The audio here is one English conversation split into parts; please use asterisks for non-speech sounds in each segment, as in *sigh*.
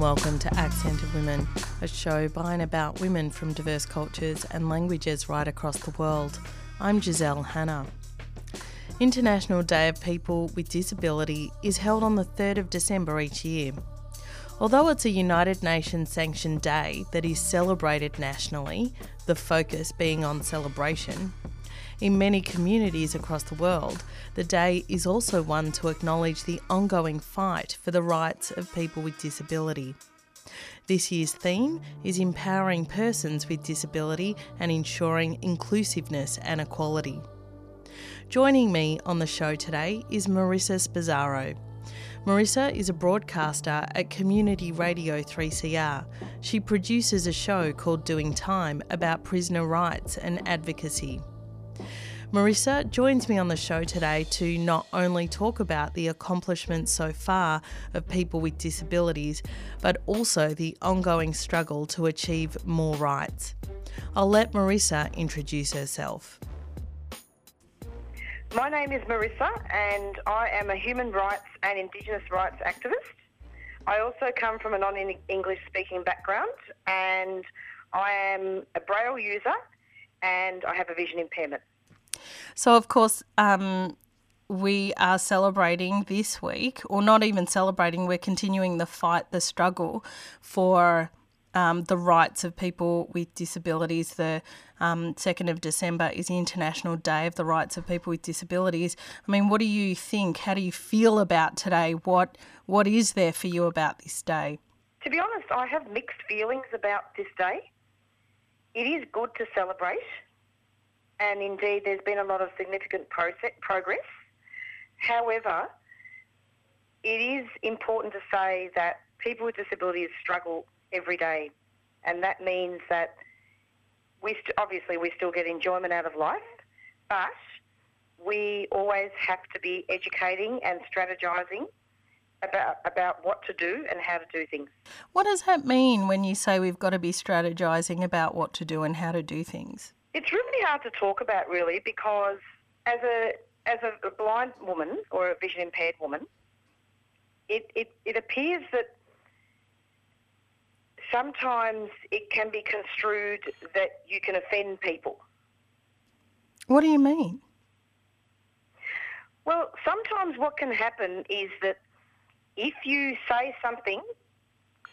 Welcome to Accent of Women, a show by and about women from diverse cultures and languages right across the world. I'm Giselle Hanna. International Day of People with Disability is held on the 3rd of December each year. Although it's a United Nations sanctioned day that is celebrated nationally, the focus being on celebration, in many communities across the world, the day is also one to acknowledge the ongoing fight for the rights of people with disability. This year's theme is empowering persons with disability and ensuring inclusiveness and equality. Joining me on the show today is Marissa Spazzaro. Marissa is a broadcaster at Community Radio 3CR. She produces a show called Doing Time about prisoner rights and advocacy. Marissa joins me on the show today to not only talk about the accomplishments so far of people with disabilities, but also the ongoing struggle to achieve more rights. I'll let Marissa introduce herself. My name is Marissa, and I am a human rights and Indigenous rights activist. I also come from a non English speaking background, and I am a Braille user and I have a vision impairment. So, of course, um, we are celebrating this week, or not even celebrating, we're continuing the fight, the struggle for um, the rights of people with disabilities. The um, 2nd of December is the International Day of the Rights of People with Disabilities. I mean, what do you think? How do you feel about today? What What is there for you about this day? To be honest, I have mixed feelings about this day. It is good to celebrate and indeed there's been a lot of significant progress. However, it is important to say that people with disabilities struggle every day, and that means that we st- obviously we still get enjoyment out of life, but we always have to be educating and strategising about about what to do and how to do things. What does that mean when you say we've got to be strategising about what to do and how to do things? It's really hard to talk about, really, because as a as a blind woman or a vision impaired woman, it, it, it appears that sometimes it can be construed that you can offend people. What do you mean? Well, sometimes what can happen is that if you say something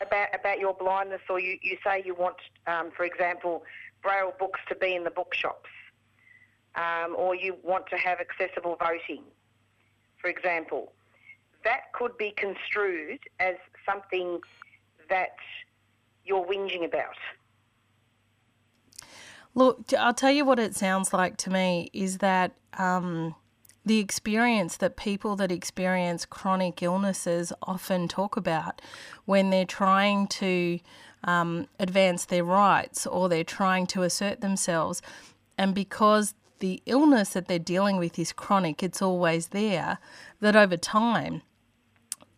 about about your blindness, or you, you say you want, um, for example, Braille books to be in the bookshops, um, or you want to have accessible voting, for example, that could be construed as something that you're whinging about. Look, I'll tell you what it sounds like to me is that um, the experience that people that experience chronic illnesses often talk about when they're trying to um, advance their rights or they're trying to assert themselves. And because the illness that they're dealing with is chronic, it's always there, that over time,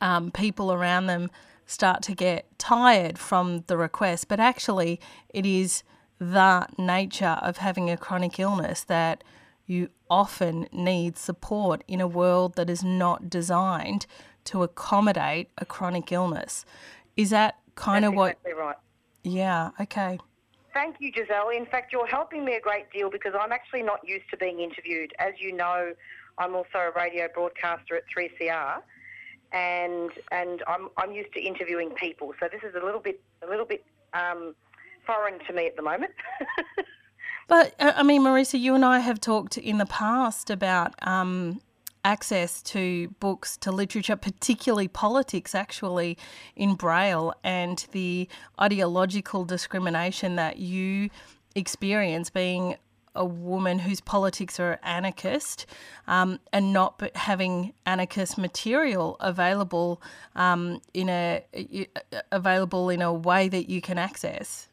um, people around them start to get tired from the request. But actually, it is the nature of having a chronic illness that you often need support in a world that is not designed to accommodate a chronic illness. Is that kind That's of what. Exactly right. Yeah, okay. Thank you, Giselle. In fact, you're helping me a great deal because I'm actually not used to being interviewed. As you know, I'm also a radio broadcaster at 3CR, and and I'm I'm used to interviewing people. So this is a little bit a little bit um, foreign to me at the moment. *laughs* but uh, I mean, Marissa, you and I have talked in the past about um, access to books, to literature, particularly politics, actually, in Braille, and the ideological discrimination that you experience being a woman whose politics are anarchist um, and not having anarchist material available um, in a available in a way that you can access.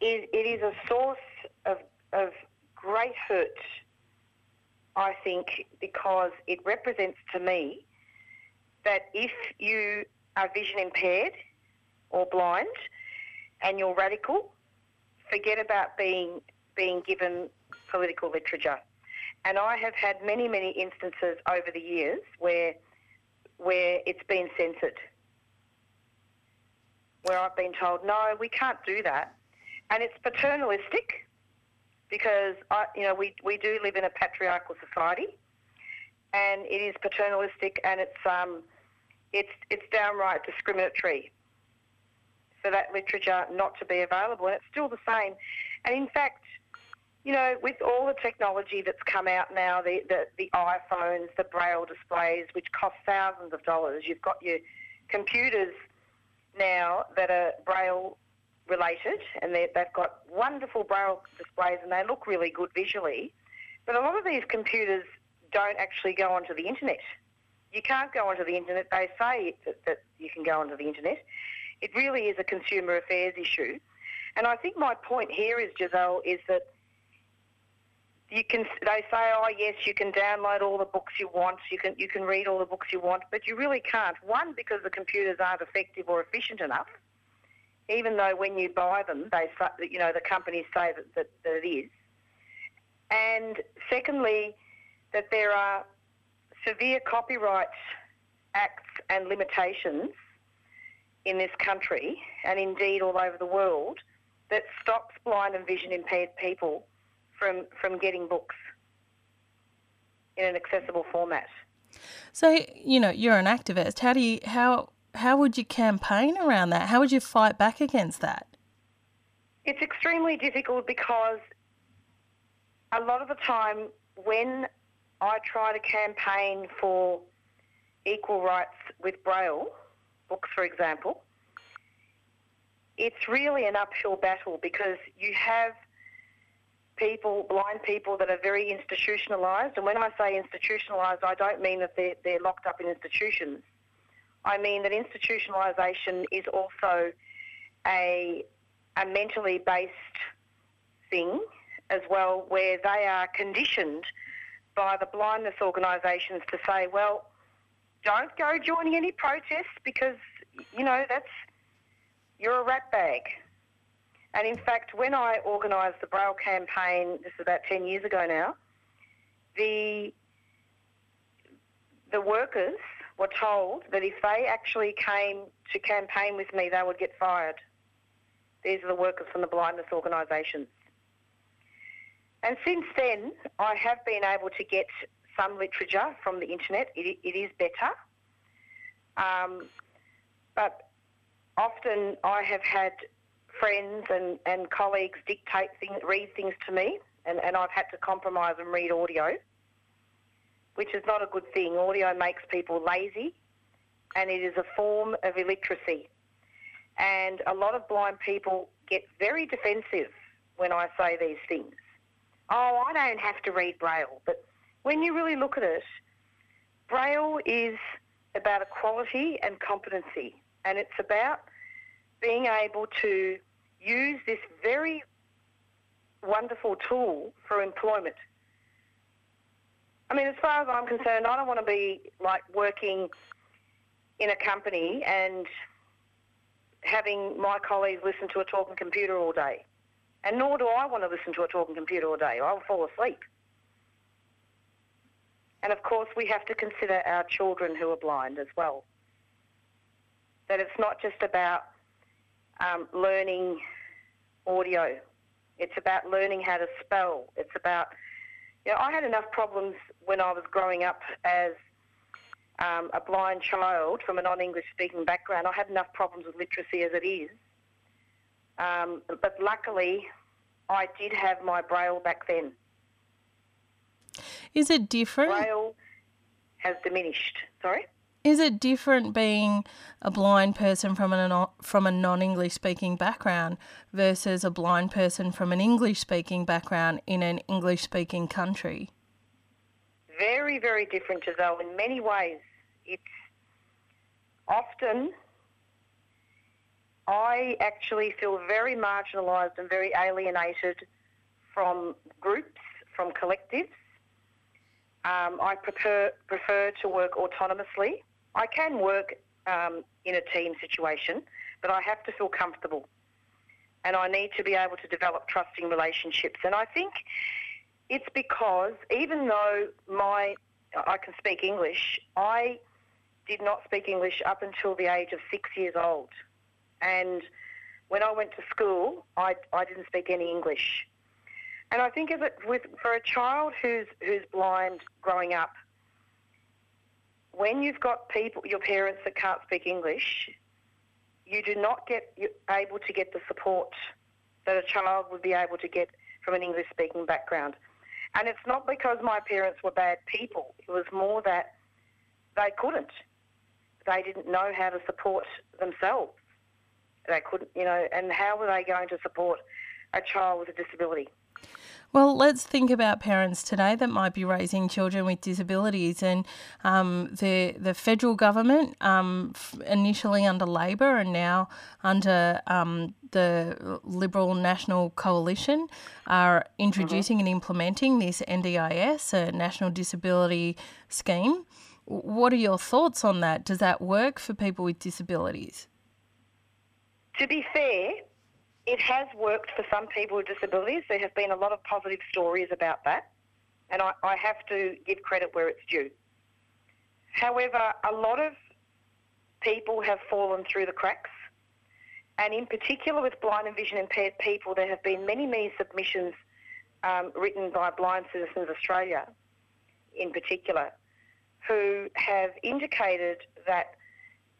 It, it is a source of, of great hurt I think, because it represents to me that if you are vision impaired or blind and you're radical, forget about being being given political literature. And I have had many, many instances over the years where where it's been censored. where I've been told, no, we can't do that. And it's paternalistic because, I, you know, we, we do live in a patriarchal society and it is paternalistic and it's, um, it's, it's downright discriminatory for that literature not to be available. And it's still the same. And in fact, you know, with all the technology that's come out now, the, the, the iPhones, the braille displays, which cost thousands of dollars, you've got your computers now that are braille related and they've got wonderful braille displays and they look really good visually. But a lot of these computers don't actually go onto the internet. You can't go onto the internet. They say that, that you can go onto the internet. It really is a consumer affairs issue. And I think my point here is, Giselle, is that you can they say oh yes you can download all the books you want you can you can read all the books you want but you really can't one because the computers aren't effective or efficient enough even though when you buy them they you know the companies say that, that, that it is and secondly that there are severe copyright acts and limitations in this country and indeed all over the world that stops blind and vision impaired people from, from getting books in an accessible format. So, you know, you're an activist. How do you how how would you campaign around that? How would you fight back against that? It's extremely difficult because a lot of the time when I try to campaign for equal rights with Braille books, for example, it's really an uphill battle because you have people, blind people that are very institutionalised. And when I say institutionalised, I don't mean that they're, they're locked up in institutions. I mean that institutionalisation is also a, a mentally based thing as well, where they are conditioned by the blindness organisations to say, well, don't go joining any protests because, you know, that's, you're a rat bag. And in fact, when I organised the Braille campaign, this is about 10 years ago now, the, the workers were told that if they actually came to campaign with me, they would get fired. These are the workers from the blindness organisations. And since then, I have been able to get some literature from the internet. it, it is better. Um, but often I have had friends and, and colleagues dictate things, read things to me, and, and I've had to compromise and read audio, which is not a good thing. Audio makes people lazy, and it is a form of illiteracy. And a lot of blind people get very defensive when I say these things. Oh, I don't have to read Braille. But when you really look at it, Braille is about equality and competency, and it's about being able to use this very wonderful tool for employment. I mean, as far as I'm concerned, I don't want to be like working in a company and having my colleagues listen to a talking computer all day. And nor do I want to listen to a talking computer all day. I'll fall asleep. And of course, we have to consider our children who are blind as well. That it's not just about um, learning audio. It's about learning how to spell. It's about, you know, I had enough problems when I was growing up as um, a blind child from a non-English speaking background. I had enough problems with literacy as it is. Um, but luckily, I did have my braille back then. Is it different? Braille has diminished. Sorry? Is it different being a blind person from an from a non-English speaking background versus a blind person from an English speaking background in an English speaking country? Very, very different, Giselle. In many ways, it's often I actually feel very marginalised and very alienated from groups, from collectives. Um, I prefer prefer to work autonomously I can work um, in a team situation, but I have to feel comfortable. And I need to be able to develop trusting relationships. And I think it's because even though my I can speak English, I did not speak English up until the age of six years old. And when I went to school, I, I didn't speak any English. And I think of it with for a child who's who's blind growing up, when you've got people, your parents that can't speak English, you do not get able to get the support that a child would be able to get from an English speaking background. And it's not because my parents were bad people. It was more that they couldn't. They didn't know how to support themselves. They couldn't, you know, and how were they going to support a child with a disability? Well, let's think about parents today that might be raising children with disabilities, and um, the the federal government, um, initially under Labor and now under um, the Liberal National Coalition, are introducing mm-hmm. and implementing this NDIS, a National Disability Scheme. What are your thoughts on that? Does that work for people with disabilities? To be fair, it has worked for some people with disabilities. There have been a lot of positive stories about that, and I, I have to give credit where it's due. However, a lot of people have fallen through the cracks, and in particular with blind and vision impaired people, there have been many, many submissions um, written by Blind Citizens Australia, in particular, who have indicated that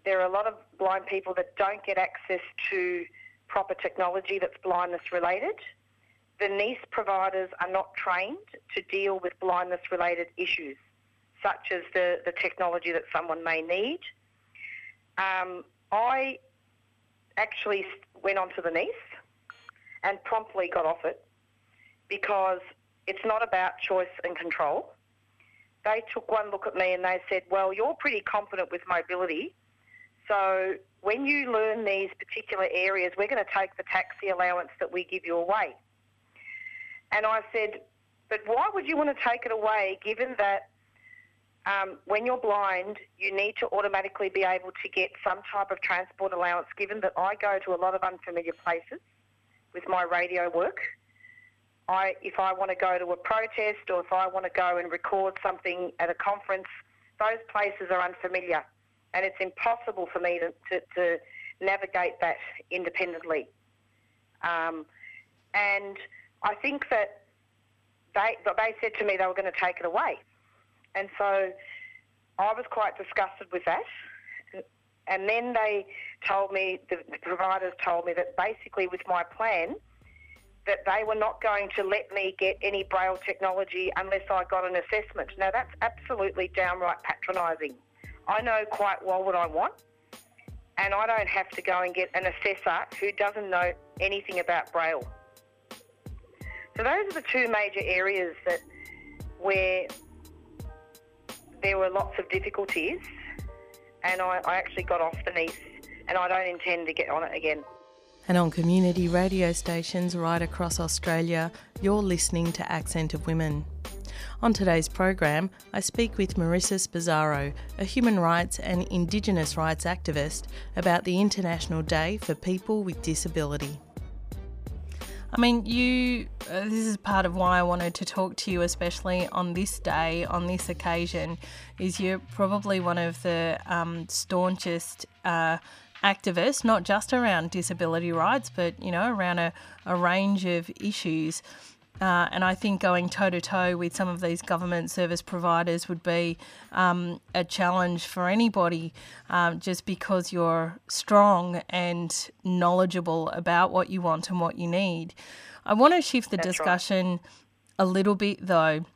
there are a lot of blind people that don't get access to proper technology that's blindness related. The NDIS providers are not trained to deal with blindness related issues, such as the, the technology that someone may need. Um, I actually went onto the NDIS and promptly got off it because it's not about choice and control. They took one look at me and they said, Well, you're pretty competent with mobility, so when you learn these particular areas, we're going to take the taxi allowance that we give you away. And I said, but why would you want to take it away given that um, when you're blind, you need to automatically be able to get some type of transport allowance given that I go to a lot of unfamiliar places with my radio work. I, if I want to go to a protest or if I want to go and record something at a conference, those places are unfamiliar and it's impossible for me to, to, to navigate that independently. Um, and I think that they, they said to me they were going to take it away. And so I was quite disgusted with that. And then they told me, the providers told me that basically with my plan, that they were not going to let me get any braille technology unless I got an assessment. Now that's absolutely downright patronising. I know quite well what I want, and I don't have to go and get an assessor who doesn't know anything about Braille. So those are the two major areas that where there were lots of difficulties, and I, I actually got off the NDIS, and I don't intend to get on it again. And on community radio stations right across Australia, you're listening to Accent of Women. On today's program, I speak with Marissa Spezzaro, a human rights and Indigenous rights activist, about the International Day for People with Disability. I mean, you. Uh, this is part of why I wanted to talk to you, especially on this day, on this occasion. Is you're probably one of the um, staunchest uh, activists, not just around disability rights, but you know, around a, a range of issues. Uh, and I think going toe to toe with some of these government service providers would be um, a challenge for anybody um, just because you're strong and knowledgeable about what you want and what you need. I want to shift the That's discussion right. a little bit though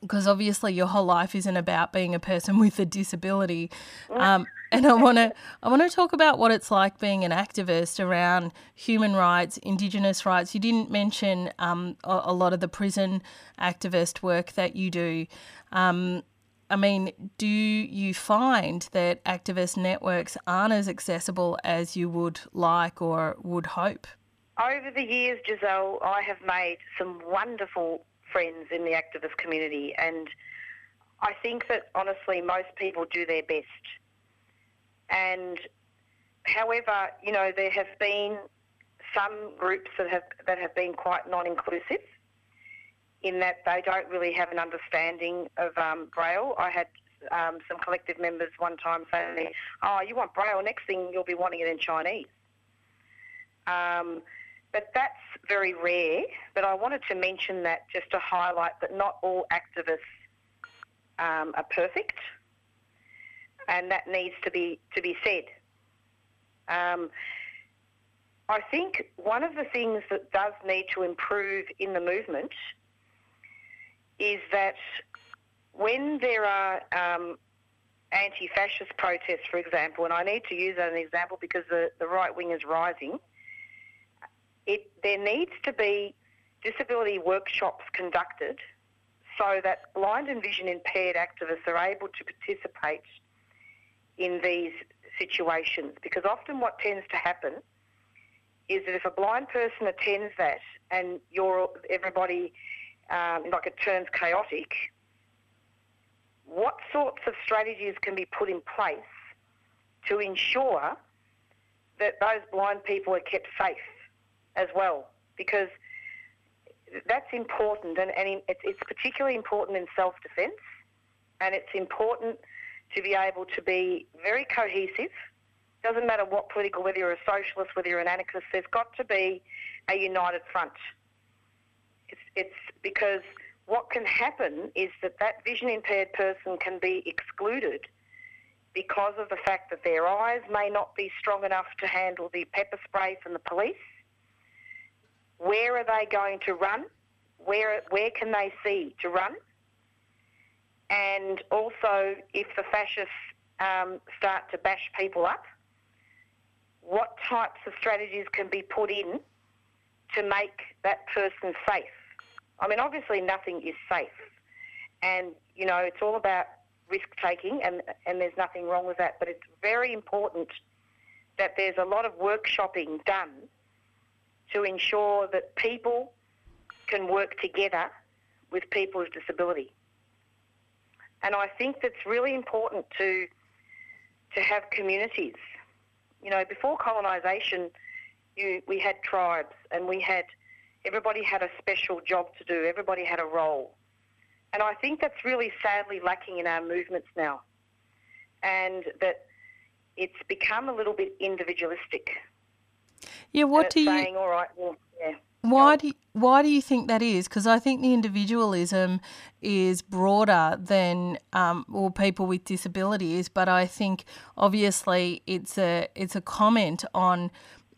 because obviously your whole life isn't about being a person *laughs* with a disability. Um, and I want to I want to talk about what it's like being an activist around human rights, Indigenous rights. You didn't mention um, a, a, lot of the prison activist work that you do. Um, I mean, do you find that activist networks aren't as accessible as you would like or would hope? Over the years, Giselle, I have made some wonderful friends in the activist community, and I think that honestly, most people do their best. And however, you know, there have been some groups that have that have been quite non-inclusive in that they don't really have an understanding of um, Braille. I had um, some collective members one time saying, "Oh, you want Braille? Next thing you'll be wanting it in Chinese." Um, but that's very rare. But I wanted to mention that just to highlight that not all activists um, are perfect, and that needs to be to be said. Um, I think one of the things that does need to improve in the movement is that when there are um, anti-fascist protests, for example, and I need to use that as an example because the, the right wing is rising, it, there needs to be disability workshops conducted so that blind and vision impaired activists are able to participate in these situations because often what tends to happen is that if a blind person attends that and you're everybody um, like it turns chaotic, what sorts of strategies can be put in place to ensure that those blind people are kept safe as well? Because that's important, and, and it's, it's particularly important in self-defence, and it's important to be able to be very cohesive. Doesn't matter what political, whether you're a socialist, whether you're an anarchist, there's got to be a united front. It's, it's because what can happen is that that vision impaired person can be excluded because of the fact that their eyes may not be strong enough to handle the pepper spray from the police. Where are they going to run? Where, where can they see to run? And also, if the fascists um, start to bash people up, what types of strategies can be put in to make that person safe? I mean, obviously, nothing is safe. And, you know, it's all about risk taking, and, and there's nothing wrong with that. But it's very important that there's a lot of workshopping done to ensure that people can work together with people with disability. And I think that's really important to to have communities. You know, before colonisation, you, we had tribes and we had everybody had a special job to do. Everybody had a role, and I think that's really sadly lacking in our movements now, and that it's become a little bit individualistic. Yeah, what do you? Saying, all right, well, yeah. Why do you, why do you think that is? Because I think the individualism is broader than um, all people with disabilities, but I think obviously it's a it's a comment on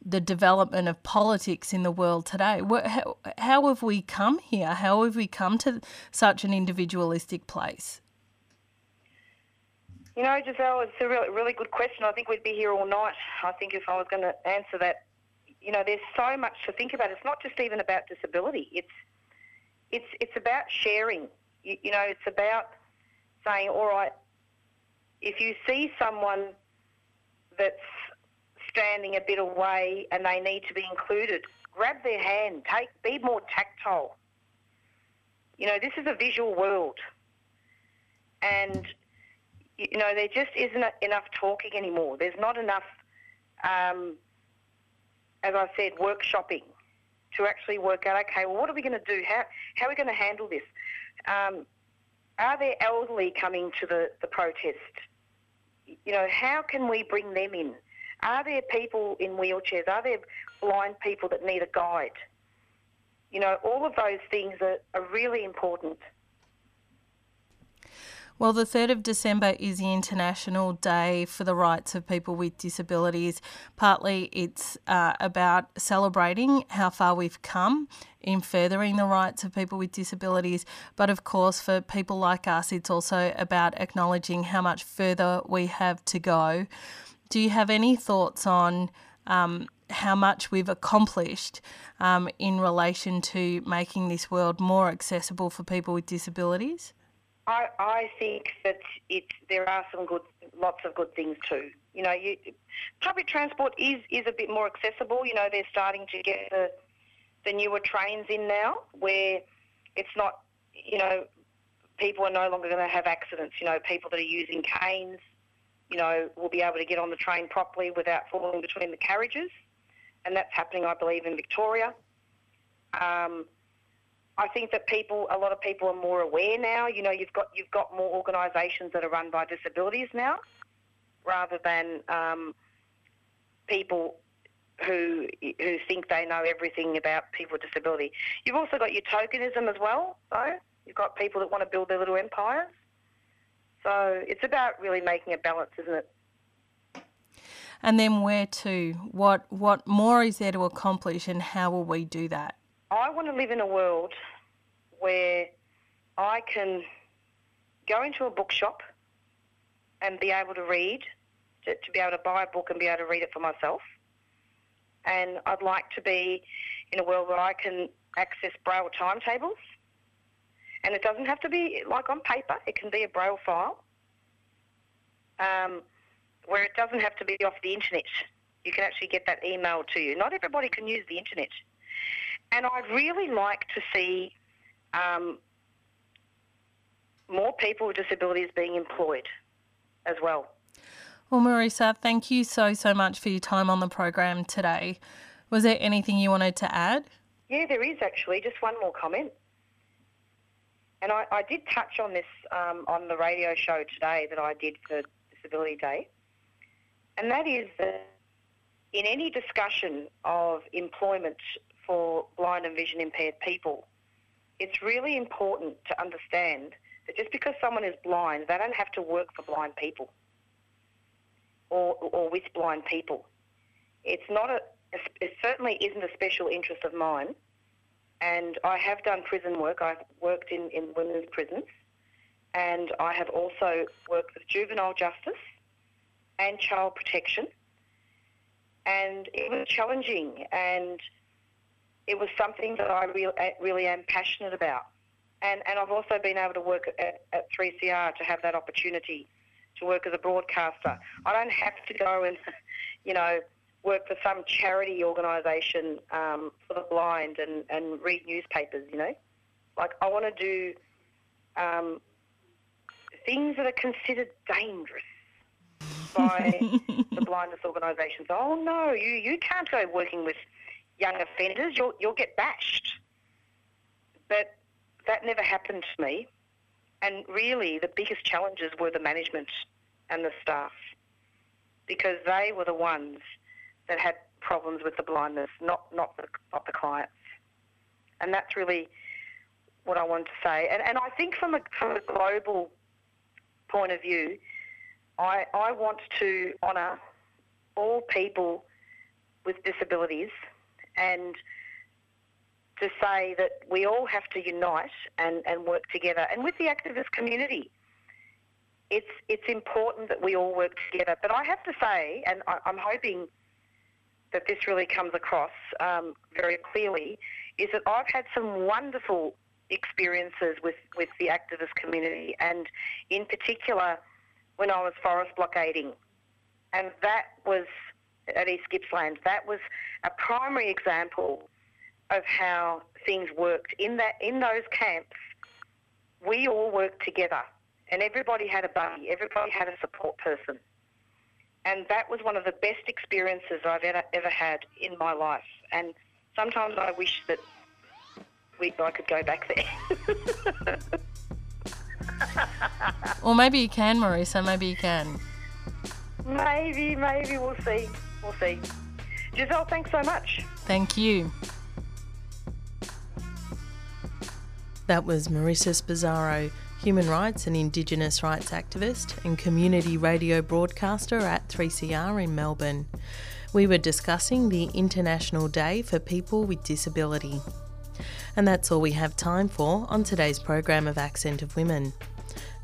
the development of politics in the world today. How, how have we come here? How have we come to such an individualistic place? You know, Giselle, it's a really, really good question. I think we'd be here all night. I think if I was going to answer that you know, there's so much to think about. It's not just even about disability. It's it's it's about sharing. You, you know, it's about saying, all right, if you see someone that's standing a bit away and they need to be included, grab their hand. Take be more tactile. You know, this is a visual world, and you know there just isn't enough talking anymore. There's not enough. Um, as I said, workshopping to actually work out, okay, well, what are we going to do? How, how are we going to handle this? Um, are there elderly coming to the, the protest? You know, how can we bring them in? Are there people in wheelchairs? Are there blind people that need a guide? You know, all of those things are, are really important. Well, the 3rd of December is the International Day for the Rights of People with Disabilities. Partly it's uh, about celebrating how far we've come in furthering the rights of people with disabilities, but of course, for people like us, it's also about acknowledging how much further we have to go. Do you have any thoughts on? Um, how much we've accomplished um, in relation to making this world more accessible for people with disabilities? I, I think that it there are some good, lots of good things too. You know, you, public transport is is a bit more accessible. You know, they're starting to get the the newer trains in now, where it's not, you know, people are no longer going to have accidents. You know, people that are using canes, you know, will be able to get on the train properly without falling between the carriages, and that's happening, I believe, in Victoria. Um, I think that people, a lot of people are more aware now. You know, you've got you've got more organisations that are run by disabilities now, rather than um, people who who think they know everything about people with disability. You've also got your tokenism as well, though. You've got people that want to build their little empires. So it's about really making a balance, isn't it? And then where to? What what more is there to accomplish, and how will we do that? I want to live in a world where I can go into a bookshop and be able to read, to, to be able to buy a book and be able to read it for myself. And I'd like to be in a world where I can access braille timetables. And it doesn't have to be like on paper, it can be a braille file. Um, where it doesn't have to be off the internet. You can actually get that emailed to you. Not everybody can use the internet. And I'd really like to see um, more people with disabilities being employed as well. Well, Marisa, thank you so, so much for your time on the program today. Was there anything you wanted to add? Yeah, there is actually. Just one more comment. And I, I did touch on this um, on the radio show today that I did for Disability Day. And that is that in any discussion of employment for blind and vision impaired people, it's really important to understand that just because someone is blind, they don't have to work for blind people or, or with blind people. It's not a, it certainly isn't a special interest of mine. And I have done prison work. I've worked in, in women's prisons. And I have also worked with juvenile justice and child protection. And it was challenging and it was something that I really, really am passionate about. And, and I've also been able to work at, at 3CR to have that opportunity to work as a broadcaster. I don't have to go and, *laughs* you know, work for some charity organisation um, for the blind and, and read newspapers, you know. Like, I want to do um, things that are considered dangerous by *laughs* the blindness organisations. Oh, no, you, you can't go working with young offenders. You'll, you'll get bashed. But that never happened to me. And really, the biggest challenges were the management and the staff because they were the ones that had problems with the blindness, not, not, the, not the clients. And that's really what I wanted to say. And, and I think from a, from a global point of view, I, I want to honour all people with disabilities and to say that we all have to unite and, and work together. And with the activist community, it's, it's important that we all work together. But I have to say, and I, am hoping that this really comes across um, very clearly, is that I've had some wonderful experiences with, with the activist community, and in particular when I was forest blockading. And that was at East Gippsland. That was a primary example of how things worked. In that in those camps, we all worked together and everybody had a buddy, everybody had a support person. And that was one of the best experiences I've ever, ever had in my life. And sometimes I wish that we, I could go back there. well, maybe you can, Marisa. Maybe you can. Maybe, maybe. We'll see. We'll see. Giselle, thanks so much. Thank you. That was Marisa Sposaro, human rights and Indigenous rights activist and community radio broadcaster at 3CR in Melbourne. We were discussing the International Day for People with Disability. And that's all we have time for on today's program of Accent of Women.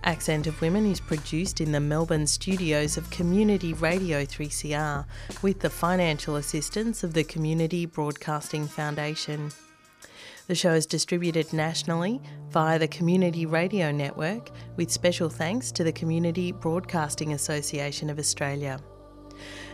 Accent of Women is produced in the Melbourne studios of Community Radio 3CR with the financial assistance of the Community Broadcasting Foundation. The show is distributed nationally via the Community Radio Network with special thanks to the Community Broadcasting Association of Australia.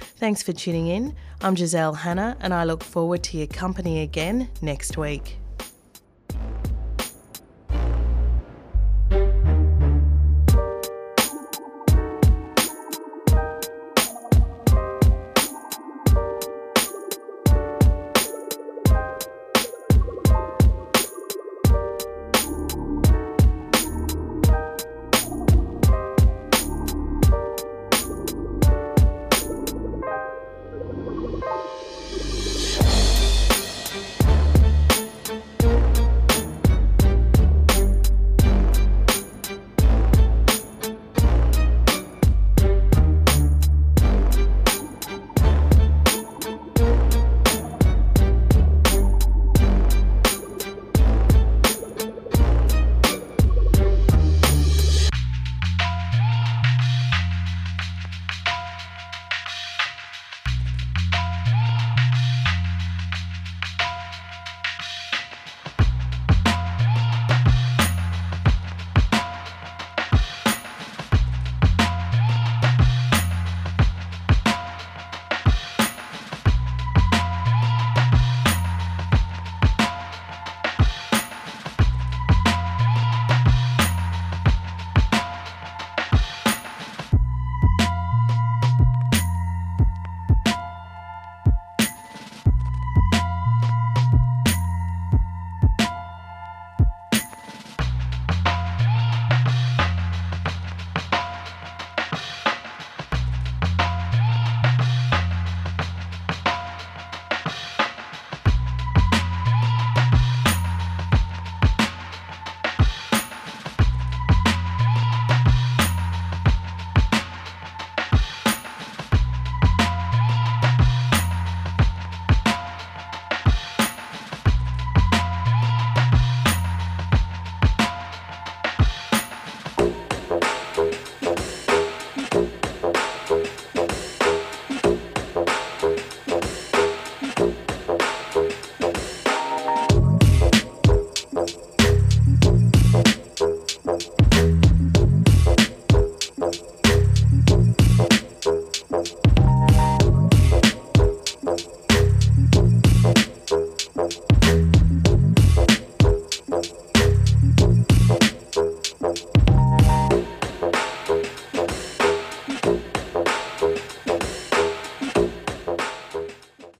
Thanks for tuning in. I'm Giselle Hanna, and I look forward to your company again next week.